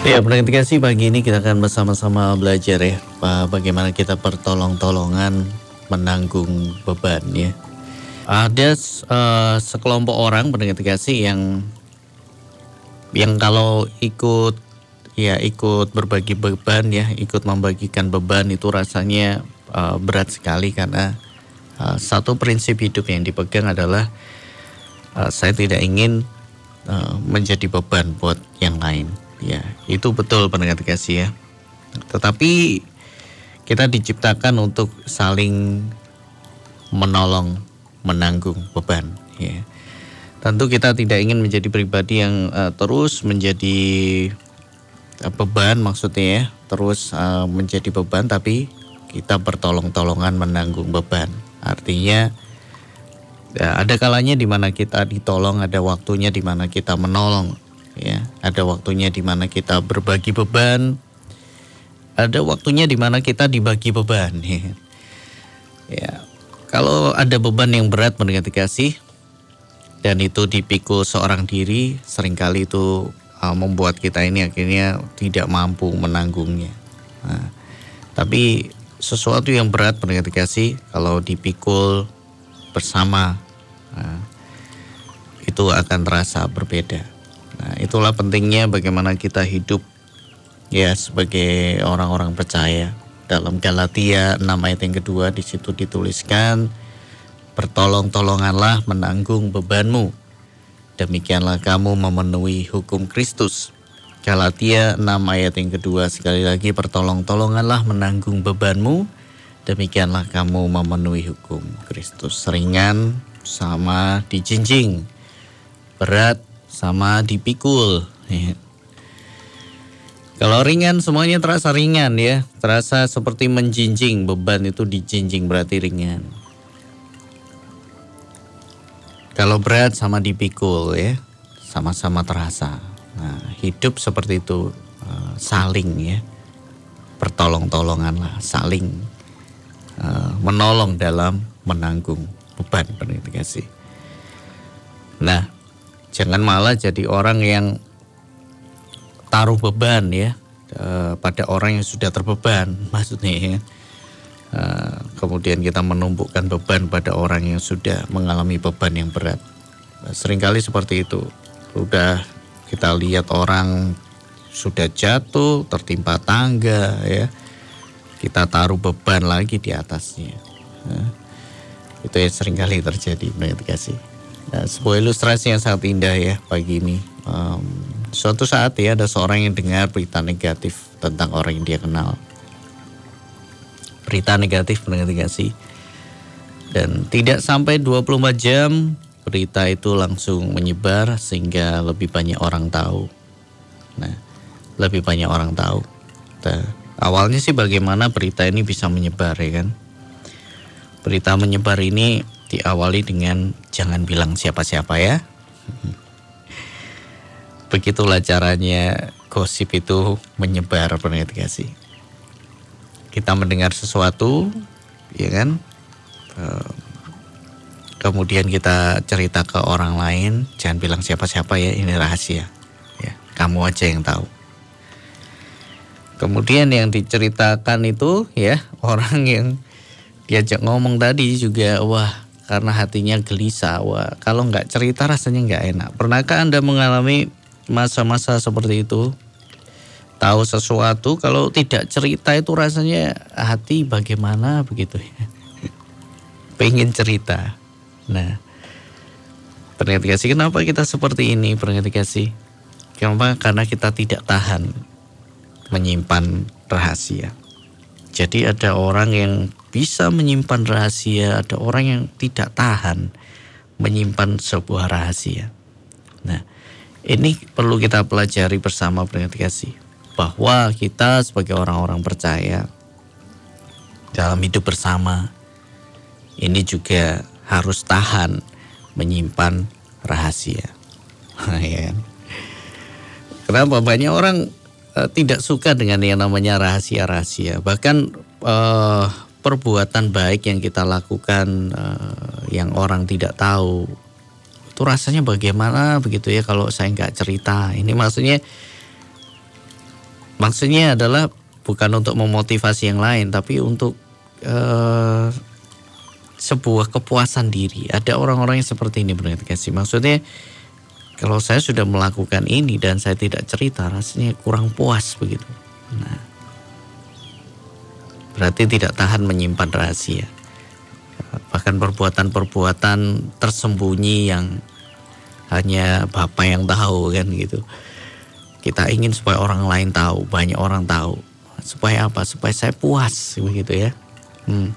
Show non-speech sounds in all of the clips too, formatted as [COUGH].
Ya, pendengar sih pagi ini kita akan bersama-sama belajar ya bagaimana kita pertolong-tolongan menanggung beban ya. Ada uh, sekelompok orang pendengar sih yang yang kalau ikut ya ikut berbagi beban ya, ikut membagikan beban itu rasanya uh, berat sekali karena uh, satu prinsip hidup yang dipegang adalah uh, saya tidak ingin uh, menjadi beban buat yang lain Ya, itu betul pendengar kasih ya. Tetapi kita diciptakan untuk saling menolong, menanggung beban. Ya. Tentu kita tidak ingin menjadi pribadi yang uh, terus menjadi uh, beban maksudnya ya, terus uh, menjadi beban tapi kita bertolong-tolongan menanggung beban. Artinya ya, ada kalanya di mana kita ditolong, ada waktunya di mana kita menolong ya ada waktunya di mana kita berbagi beban. Ada waktunya di mana kita dibagi beban. Ya. [LAUGHS] ya kalau ada beban yang berat mendengar kasih dan itu dipikul seorang diri sering kali itu uh, membuat kita ini akhirnya tidak mampu menanggungnya. Nah, tapi sesuatu yang berat mendengar kasih kalau dipikul bersama nah, itu akan terasa berbeda Nah, itulah pentingnya bagaimana kita hidup ya sebagai orang-orang percaya. Dalam Galatia 6 ayat yang kedua di situ dituliskan bertolong-tolonganlah menanggung bebanmu. Demikianlah kamu memenuhi hukum Kristus. Galatia 6 ayat yang kedua sekali lagi pertolong-tolonganlah menanggung bebanmu. Demikianlah kamu memenuhi hukum Kristus. Ringan sama dijinjing. Berat sama dipikul. Ya. Kalau ringan semuanya terasa ringan ya, terasa seperti menjinjing, beban itu dijinjing berarti ringan. Kalau berat sama dipikul ya, sama-sama terasa. Nah, hidup seperti itu uh, saling ya, pertolong-tolongan lah, saling uh, menolong dalam menanggung beban kasih. Nah, Jangan malah jadi orang yang taruh beban ya e, pada orang yang sudah terbeban [LAUGHS] maksudnya ya. E, kemudian kita menumpukkan beban pada orang yang sudah mengalami beban yang berat. Seringkali seperti itu. Sudah kita lihat orang sudah jatuh, tertimpa tangga ya. Kita taruh beban lagi di atasnya. Nah, itu yang sering kali terjadi menurut kasih. Nah, sebuah ilustrasi yang sangat indah ya pagi ini. Um, suatu saat ya ada seorang yang dengar berita negatif tentang orang yang dia kenal. Berita negatif mendengar? Dan tidak sampai 24 jam berita itu langsung menyebar sehingga lebih banyak orang tahu. Nah, lebih banyak orang tahu. Nah, awalnya sih bagaimana berita ini bisa menyebar ya kan? Berita menyebar ini diawali dengan jangan bilang siapa-siapa ya. Begitulah caranya gosip itu menyebar pendengar kasih. Kita mendengar sesuatu, ya kan? Kemudian kita cerita ke orang lain, jangan bilang siapa-siapa ya, ini rahasia. Ya, kamu aja yang tahu. Kemudian yang diceritakan itu ya [LAUGHS] orang yang diajak ngomong tadi juga wah karena hatinya gelisah. Wah, kalau nggak cerita rasanya nggak enak. Pernahkah Anda mengalami masa-masa seperti itu? Tahu sesuatu kalau tidak cerita itu rasanya hati bagaimana begitu ya. [LAUGHS] Pengen cerita. Nah, kasih kenapa kita seperti ini kasih? Kenapa? Karena kita tidak tahan menyimpan rahasia. Jadi ada orang yang bisa menyimpan rahasia, ada orang yang tidak tahan menyimpan sebuah rahasia. Nah, ini perlu kita pelajari bersama kasih bahwa kita sebagai orang-orang percaya dalam hidup bersama ini juga harus tahan menyimpan rahasia. [LAUGHS] ya kan? Kenapa banyak orang uh, tidak suka dengan yang namanya rahasia-rahasia. Bahkan uh, perbuatan baik yang kita lakukan uh, yang orang tidak tahu itu rasanya bagaimana begitu ya kalau saya nggak cerita ini maksudnya maksudnya adalah bukan untuk memotivasi yang lain, tapi untuk uh, sebuah kepuasan diri. Ada orang-orang yang seperti ini benar kasih. Maksudnya kalau saya sudah melakukan ini dan saya tidak cerita, rasanya kurang puas begitu. Nah, berarti tidak tahan menyimpan rahasia. Bahkan perbuatan-perbuatan tersembunyi yang hanya bapak yang tahu kan gitu. Kita ingin supaya orang lain tahu, banyak orang tahu. Supaya apa? Supaya saya puas begitu ya. Hmm.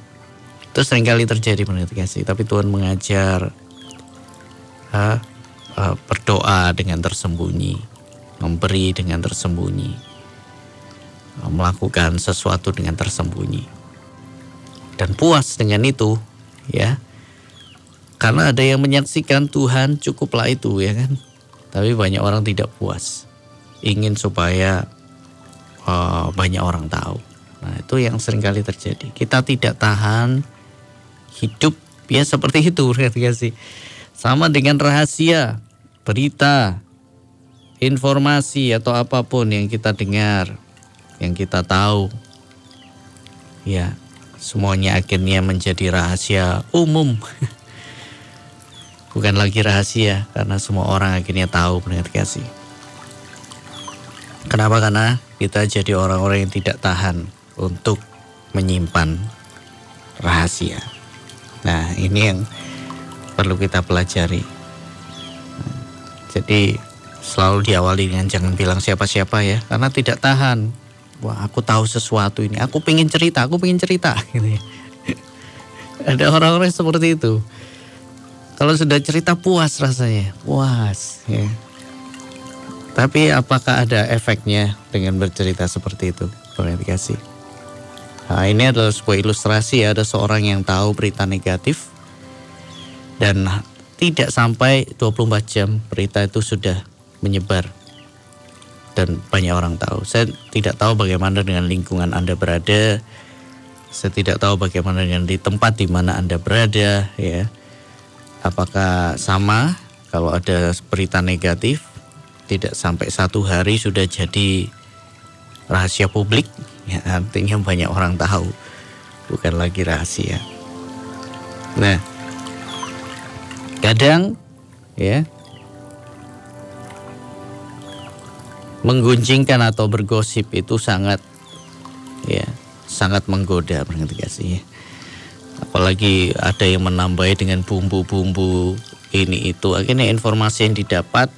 Itu sering kali terjadi menurut. Tapi Tuhan mengajar ha, uh, berdoa dengan tersembunyi, memberi dengan tersembunyi, melakukan sesuatu dengan tersembunyi, dan puas dengan itu, ya. Karena ada yang menyaksikan Tuhan cukuplah itu ya kan. Tapi banyak orang tidak puas, ingin supaya uh, banyak orang tahu. Nah itu yang sering kali terjadi. Kita tidak tahan hidup ya seperti itu, [LAUGHS] sih. Sama dengan rahasia, berita, informasi atau apa pun yang kita dengar, yang kita tahu. Ya, semuanya akhirnya menjadi rahasia umum. [LAUGHS] Bukan lagi rahasia karena semua orang akhirnya tahu benar kasih. Kenapa? Karena kita jadi orang-orang yang tidak tahan untuk menyimpan rahasia. Nah, ini yang perlu kita pelajari. Jadi selalu diawali dengan jangan bilang siapa-siapa ya, karena tidak tahan. Wah, aku tahu sesuatu ini. Aku pengen cerita, aku pengen cerita. [LAUGHS] Gitu ya. Ada orang-orang seperti itu. Kalau sudah cerita puas rasanya, puas. Ya. Tapi apakah ada efeknya dengan bercerita seperti itu? Boleh dikasih. Nah, ini adalah sebuah ilustrasi ya, ada seorang yang tahu berita negatif dan tidak sampai 24 jam berita itu sudah menyebar dan banyak orang tahu. Saya tidak tahu bagaimana dengan lingkungan Anda berada. Saya tidak tahu bagaimana dengan di tempat di mana Anda berada ya. Apakah sama kalau ada berita negatif tidak sampai satu hari sudah jadi rahasia publik ya artinya banyak orang tahu bukan lagi rahasia. Nah, Kadang ya menggunjingkan atau bergosip itu sangat ya sangat menggoda berarti ya. Apalagi ada yang menambahi dengan bumbu-bumbu ini itu akhirnya informasi yang didapat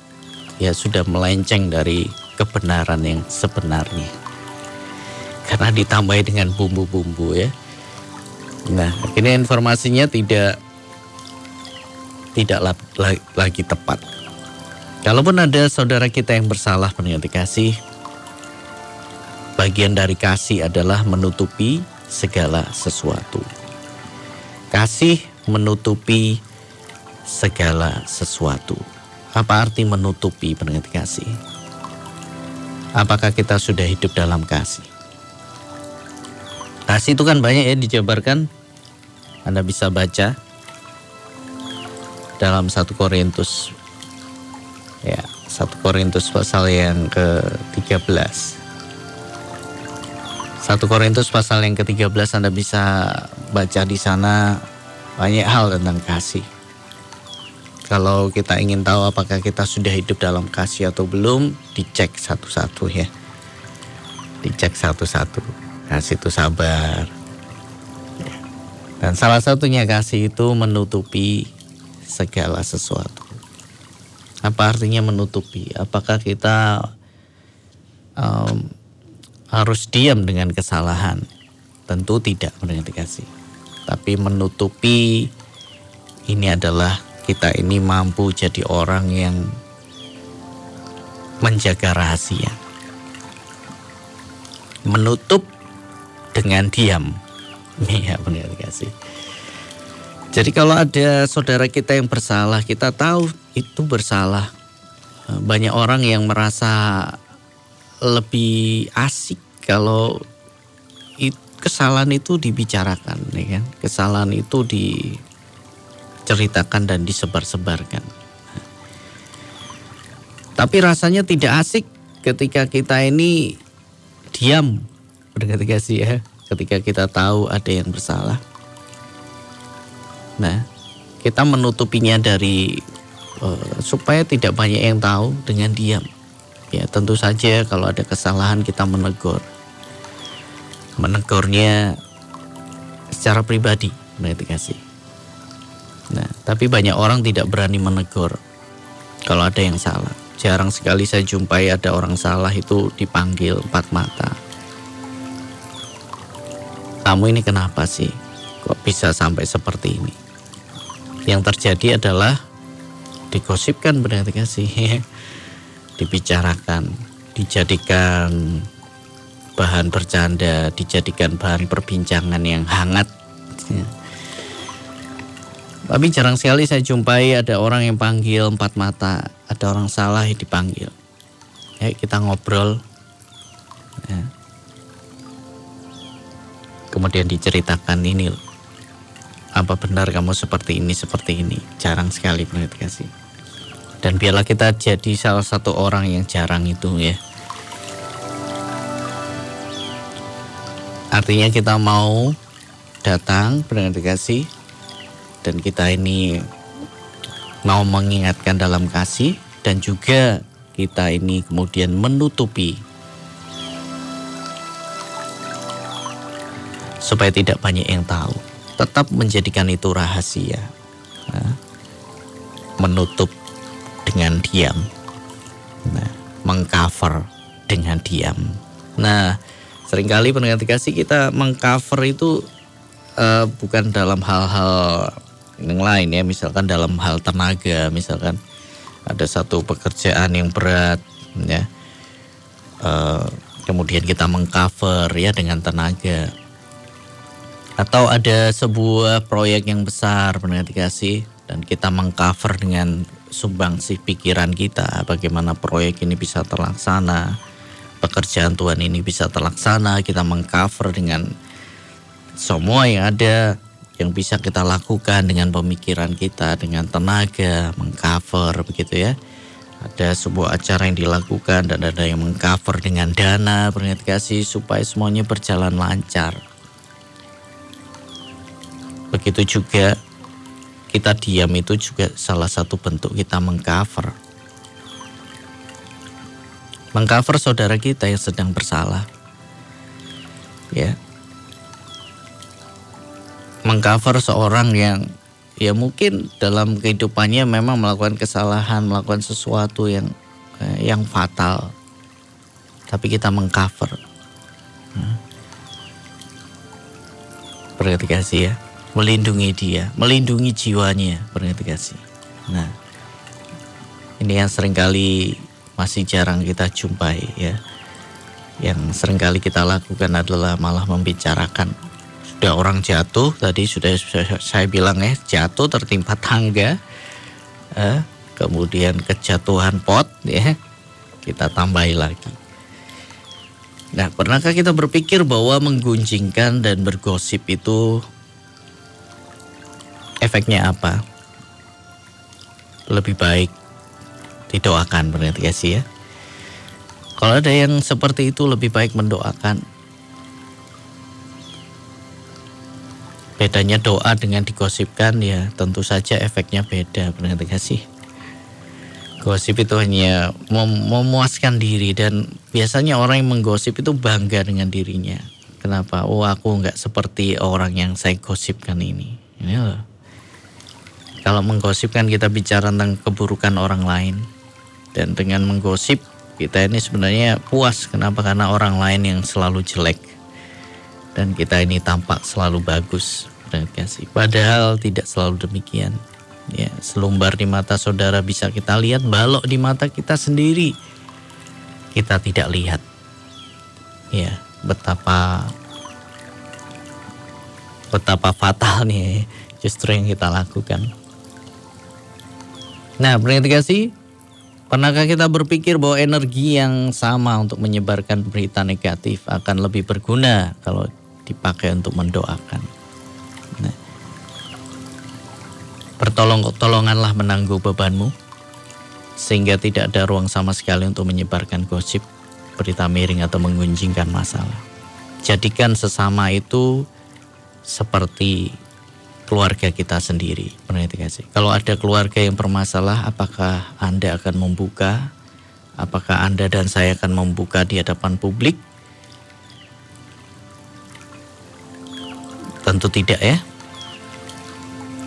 ya sudah melenceng dari kebenaran yang sebenarnya. Karena ditambahi dengan bumbu-bumbu ya. Nah, akhirnya informasinya tidak tidak lagi tepat. Kalaupun ada saudara kita yang bersalah penyerti kasih, bagian dari kasih adalah menutupi segala sesuatu. Kasih menutupi segala sesuatu. Apa arti menutupi penyerti kasih? Apakah kita sudah hidup dalam kasih? Kasih itu kan banyak ya dijabarkan. Anda bisa baca dalam satu Korintus ya satu Korintus pasal yang ke-13 satu Korintus pasal yang ke-13 Anda bisa baca di sana banyak hal tentang kasih. Kalau kita ingin tahu apakah kita sudah hidup dalam kasih atau belum dicek satu-satu ya. Dicek satu-satu. Kasih itu sabar. Dan salah satunya kasih itu menutupi segala sesuatu. Apa artinya menutupi? Apakah kita um, harus diam dengan kesalahan? Tentu tidak mendengar dikasih. Tapi menutupi ini adalah kita ini mampu jadi orang yang menjaga rahasia. Menutup dengan diam. Iya benar. Jadi kalau ada saudara kita yang bersalah, kita tahu itu bersalah. Banyak orang yang merasa lebih asik kalau kesalahan itu dibicarakan, ya kan? Kesalahan itu diceritakan dan disebar-sebarkan. Tapi rasanya tidak asik ketika kita ini diam ketika sih ya ketika kita tahu ada yang bersalah. Nah, kita menutupinya dari uh, supaya tidak banyak yang tahu dengan diam. Ya, tentu saja kalau ada kesalahan kita menegur. Menegurnya secara pribadi, sih. Nah, tapi banyak orang tidak berani menegur kalau ada yang salah. Jarang sekali saya jumpai ada orang salah itu dipanggil empat mata. Kamu ini kenapa sih? Kok bisa sampai seperti ini? Yang terjadi adalah digosipkan berarti sih, [LAUGHS] dibicarakan, dijadikan bahan bercanda, dijadikan bahan perbincangan yang hangat. Tapi jarang sekali saya jumpai ada orang yang panggil empat mata, ada orang salah yang dipanggil. Ya, kita ngobrol. Ya. Kemudian diceritakan ini. Apa benar kamu seperti ini, seperti ini? Jarang sekali kasih. Dan biarlah kita jadi salah satu orang yang jarang itu ya. Artinya kita mau datang kasih dan kita ini mau mengingatkan dalam kasih. Dan juga kita ini kemudian menutupi. Supaya tidak banyak yang tahu. Tetap menjadikan itu rahasia. Nah, menutup dengan diam. Nah, mengcover dengan diam. Nah sering kali pendengar kasih kita mengcover itu uh, bukan dalam hal-hal yang lain ya. Misalkan dalam hal tenaga misalkan ada satu pekerjaan yang berat ya. Uh, kemudian kita mengcover ya dengan tenaga. Atau ada sebuah proyek yang besar pendengar dikasih dan kita mengcover dengan sumbangsi pikiran kita bagaimana proyek ini bisa terlaksana pekerjaan Tuhan ini bisa terlaksana kita mengcover dengan semua yang ada yang bisa kita lakukan dengan pemikiran kita, dengan tenaga, mengcover begitu ya. Ada sebuah acara yang dilakukan dan ada yang mengcover dengan dana, beringat kasih supaya semuanya berjalan lancar. Begitu juga kita diam itu juga salah satu bentuk kita mengcover. Mengcover saudara kita yang sedang bersalah. Ya, mengcover seorang yang ya mungkin dalam kehidupannya memang melakukan kesalahan, melakukan sesuatu yang eh, yang fatal. Tapi kita mengcover. Nah. Berarti kasih ya, melindungi dia, melindungi jiwanya, berarti kasih. Nah, ini yang sering kali masih jarang kita jumpai ya. Yang sering kali kita lakukan adalah malah membicarakan sudah orang jatuh tadi sudah saya bilang ya jatuh tertimpa tangga eh, kemudian kejatuhan pot ya kita tambahi lagi nah pernahkah kita berpikir bahwa menggunjingkan dan bergosip itu efeknya apa lebih baik didoakan berarti ya sih ya kalau ada yang seperti itu lebih baik mendoakan Bedanya doa dengan digosipkan ya tentu saja efeknya beda benar gak sih? Gosip itu hanya mem memuaskan diri dan biasanya orang yang menggosip itu bangga dengan dirinya. Kenapa? Oh aku nggak seperti orang yang saya gosipkan ini. Ini loh. Kalau menggosipkan kita bicara tentang keburukan orang lain dan dengan menggosip kita ini sebenarnya puas. Kenapa? Karena orang lain yang selalu jelek dan kita ini tampak selalu bagus kasih. Padahal tidak selalu demikian. Ya, selumbar di mata saudara bisa kita lihat, balok di mata kita sendiri kita tidak lihat. Ya, betapa betapa fatalnya justru yang kita lakukan. Nah, kasih Pernahkah kita berpikir bahwa energi yang sama untuk menyebarkan berita negatif akan lebih berguna kalau dipakai untuk mendoakan. Nah, pertolong-tolonganlah menanggung bebanmu, sehingga tidak ada ruang sama sekali untuk menyebarkan gosip. berita miring atau menggunjingkan masalah. Jadikan sesama itu seperti keluarga kita sendiri. Kalau ada keluarga yang bermasalah, apakah Anda akan membuka? Apakah Anda dan saya akan membuka di hadapan publik? Tentu tidak ya.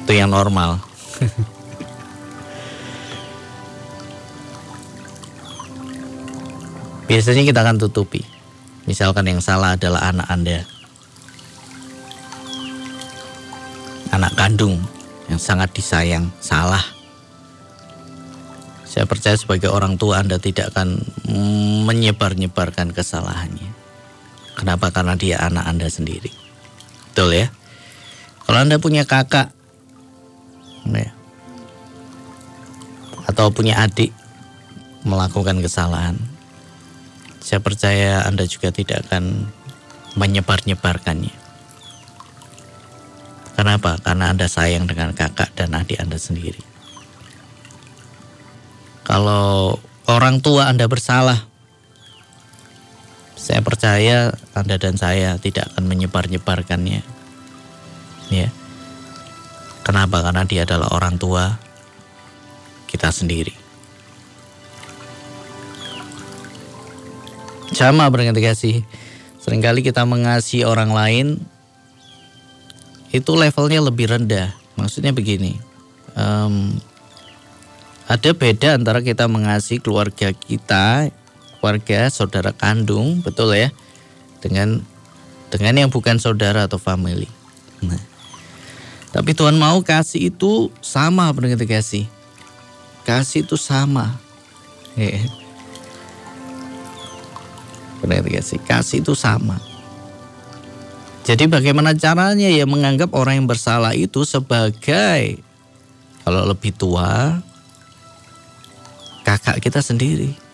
Itu yang normal. [LAUGHS] Biasanya kita akan tutupi. Misalkan yang salah adalah anak Anda. Anak kandung yang sangat disayang, salah. Saya percaya sebagai orang tua Anda tidak akan menyebar-nyebarkan kesalahannya. Kenapa? Karena dia anak Anda sendiri. Betul ya? Kalau Anda punya kakak ya, atau punya adik melakukan kesalahan, saya percaya Anda juga tidak akan menyebar-nyebarkannya. Kenapa? Karena Anda sayang dengan kakak dan adik Anda sendiri. Kalau orang tua Anda bersalah, saya percaya Anda dan saya tidak akan menyebar-nyebarkannya. Ya. Kenapa? Karena dia adalah orang tua kita sendiri. Sama berganti kasih. Seringkali kita mengasihi orang lain itu levelnya lebih rendah. Maksudnya begini, um, ada beda antara kita mengasihi keluarga kita keluarga, saudara kandung, betul ya, dengan dengan yang bukan saudara atau family. Nah, tapi Tuhan mau kasih itu sama dengan kasih. Kasih itu sama. Benar kasih. Kasih itu sama. Jadi bagaimana caranya ya menganggap orang yang bersalah itu sebagai kalau lebih tua kakak kita sendiri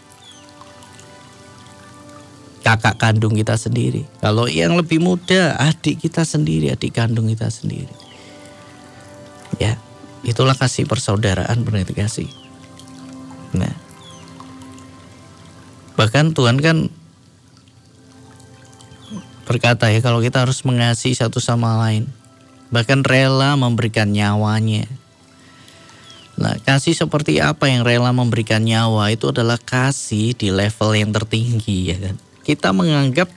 kakak kandung kita sendiri. Kalau yang lebih muda, adik kita sendiri, adik kandung kita sendiri. Ya, itulah kasih persaudaraan benar kasih. Nah, bahkan Tuhan kan berkata ya kalau kita harus mengasihi satu sama lain, bahkan rela memberikan nyawanya. Nah, kasih seperti apa yang rela memberikan nyawa itu adalah kasih di level yang tertinggi ya kan kita menganggap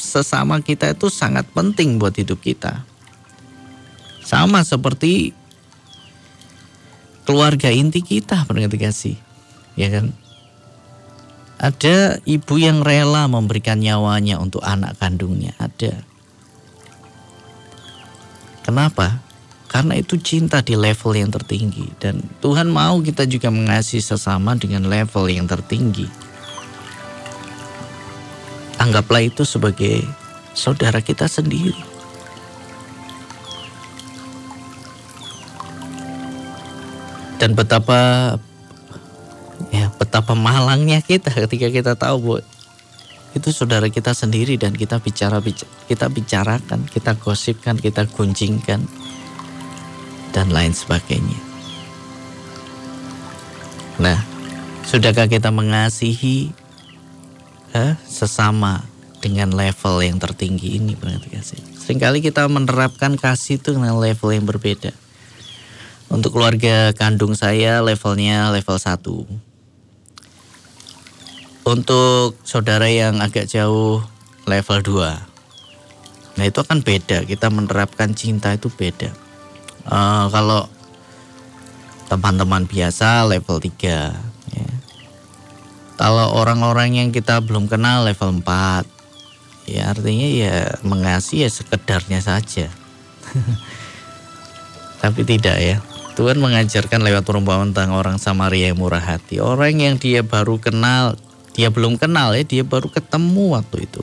sesama kita itu sangat penting buat hidup kita. Sama seperti keluarga inti kita kasih. Ya kan? Ada ibu yang rela memberikan nyawanya untuk anak kandungnya, ada. Kenapa? Karena itu cinta di level yang tertinggi dan Tuhan mau kita juga mengasihi sesama dengan level yang tertinggi anggaplah itu sebagai saudara kita sendiri. Dan betapa ya betapa malangnya kita ketika kita tahu bu itu saudara kita sendiri dan kita bicara kita bicarakan, kita gosipkan, kita gunjingkan dan lain sebagainya. Nah, sudahkah kita mengasihi eh, sesama dengan level yang tertinggi ini berarti kasih. Seringkali kita menerapkan kasih itu dengan level yang berbeda. Untuk keluarga kandung saya levelnya level 1. Untuk saudara yang agak jauh level 2. Nah itu akan beda, kita menerapkan cinta itu beda. Uh, kalau teman-teman biasa level 3 kalau orang-orang yang kita belum kenal level 4, ya artinya ya mengasihi ya sekedarnya saja. [LAUGHS] Tapi tidak ya. Tuhan mengajarkan lewat perumpamaan tentang orang Samaria yang murah hati. Orang yang dia baru kenal, dia belum kenal ya, dia baru ketemu waktu itu.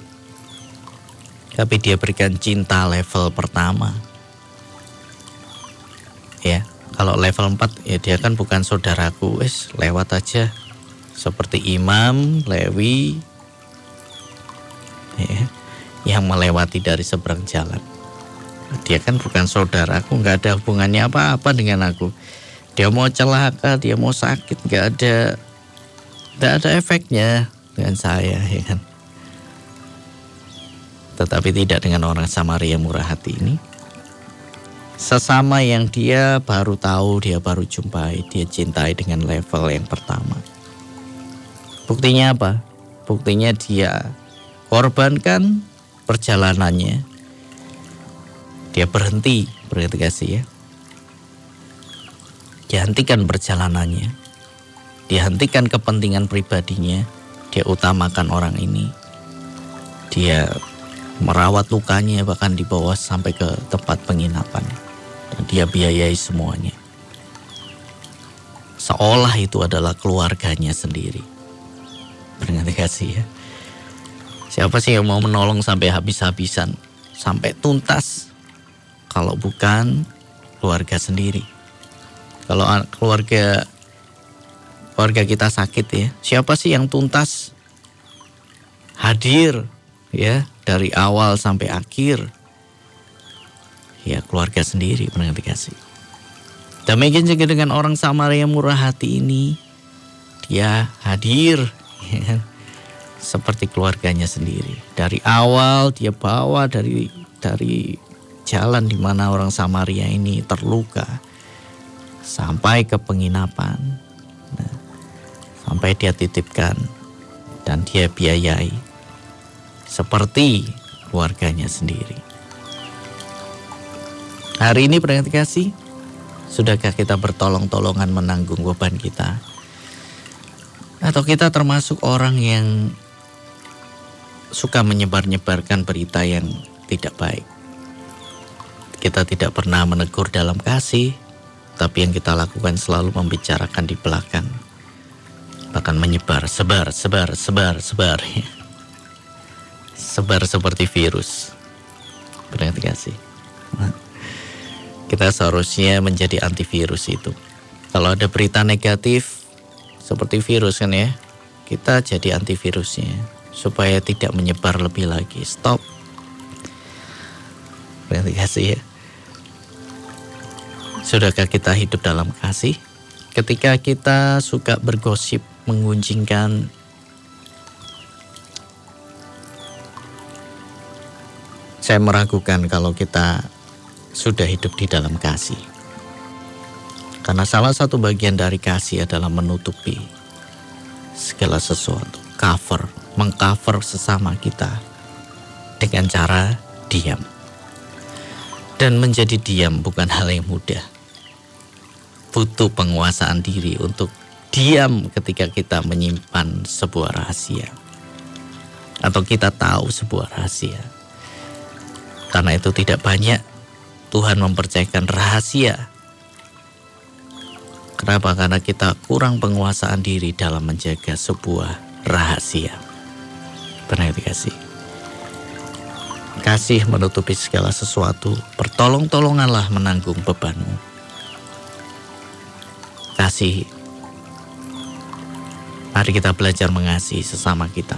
Tapi dia berikan cinta level pertama. Ya, kalau level 4 ya dia kan bukan saudaraku, wes lewat aja seperti imam, lewi, ya, yang melewati dari seberang jalan. Dia kan bukan saudaraku, nggak ada hubungannya apa-apa dengan aku. Dia mau celaka, dia mau sakit, nggak ada, nggak ada efeknya dengan saya, ya kan. tetapi tidak dengan orang Samaria murah hati ini. Sesama yang dia baru tahu, dia baru jumpai, dia cintai dengan level yang pertama. Buktinya apa? Buktinya dia korbankan perjalanannya. Dia berhenti, berhenti kasih ya. Dia hentikan perjalanannya. Dia hentikan kepentingan pribadinya. Dia utamakan orang ini. Dia merawat lukanya bahkan dibawa sampai ke tempat penginapan dia biayai semuanya. Seolah itu adalah keluarganya sendiri. Berarti kasih ya. Siapa sih yang mau menolong sampai habis-habisan, sampai tuntas? Kalau bukan keluarga sendiri. Kalau keluarga keluarga kita sakit ya, siapa sih yang tuntas hadir ya dari awal sampai akhir ya keluarga sendiri mengerti kasih. Demikian juga dengan orang Samaria murah hati ini, dia hadir ya, kan? seperti keluarganya sendiri. Dari awal dia bawa dari dari jalan di mana orang Samaria ini terluka sampai ke penginapan, sampai dia titipkan dan dia biayai seperti keluarganya sendiri. Hari ini pendengar kasih, sudahkah kita bertolong-tolongan menanggung beban kita? Atau kita termasuk orang yang suka menyebar-nyebarkan berita yang tidak baik? Kita tidak pernah menegur dalam kasih, tapi yang kita lakukan selalu membicarakan di belakang. Bahkan menyebar, sebar, sebar, sebar, sebar. Sebar seperti virus. Berarti kasih. Nah. Kita seharusnya menjadi antivirus itu. Kalau ada berita negatif seperti virus kan ya, kita jadi antivirusnya supaya tidak menyebar lebih lagi. Stop. Berarti kasih ya. Sudahkah kita hidup dalam kasih? Ketika kita suka bergosip, mengunjingkan saya meragukan kalau kita sudah hidup di dalam kasih. Karena salah satu bagian dari kasih adalah menutupi segala sesuatu, cover, mengcover sesama kita dengan cara diam. Dan menjadi diam bukan hal yang mudah. Butuh penguasaan diri untuk diam ketika kita menyimpan sebuah rahasia. Atau kita tahu sebuah rahasia. Karena itu tidak banyak Tuhan mempercayakan rahasia. Kenapa? Karena kita kurang penguasaan diri dalam menjaga sebuah rahasia. Pernah dikasih. Kasih menutupi segala sesuatu, pertolong-tolonganlah menanggung bebanmu. Kasih. Mari kita belajar mengasihi sesama kita.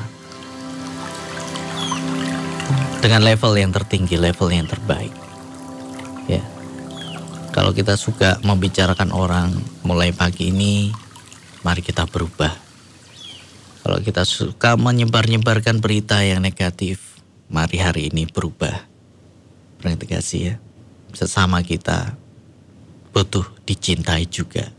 Dengan level yang tertinggi, level yang terbaik. Ya. Kalau kita suka membicarakan orang mulai pagi ini mari kita berubah. Kalau kita suka menyebar-nyebarkan berita yang negatif mari hari ini berubah. Kasih ya. Sesama kita butuh dicintai juga